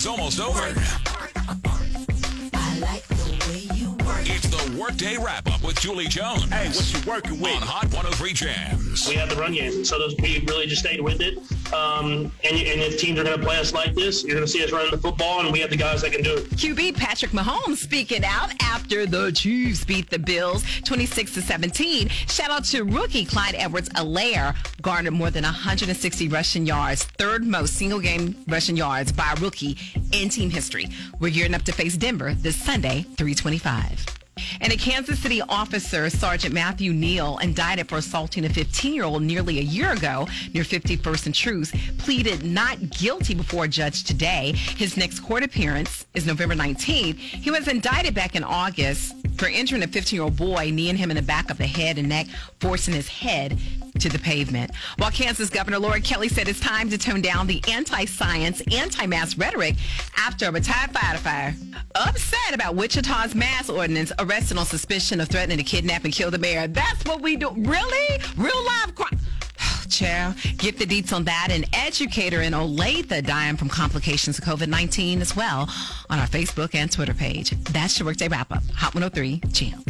is almost over. Workday Wrap Up with Julie Jones. Hey, what you working on? Hot 103 Jams. we had the run game. So those, we really just stayed with it. Um, and, and if teams are going to play us like this, you're going to see us running the football, and we have the guys that can do it. QB Patrick Mahomes speaking out after the Chiefs beat the Bills 26 to 17. Shout out to rookie Clyde Edwards Helaire, garnered more than 160 rushing yards, third most single game rushing yards by a rookie in team history. We're gearing up to face Denver this Sunday, 325. And a Kansas City officer, Sergeant Matthew Neal, indicted for assaulting a 15 year old nearly a year ago near 51st and Truce, pleaded not guilty before a judge today. His next court appearance is November 19th. He was indicted back in August for injuring a 15 year old boy, kneeing him in the back of the head and neck, forcing his head to the pavement. While Kansas Governor Laura Kelly said it's time to tone down the anti science, anti mask rhetoric after a retired firefighter upset about Wichita's mask ordinance arrested on suspicion of threatening to kidnap and kill the mayor. That's what we do. Really? Real live crime. Child, get the deets on that. An educator in Olathe dying from complications of COVID 19 as well on our Facebook and Twitter page. That's your workday wrap up. Hot 103 Jams.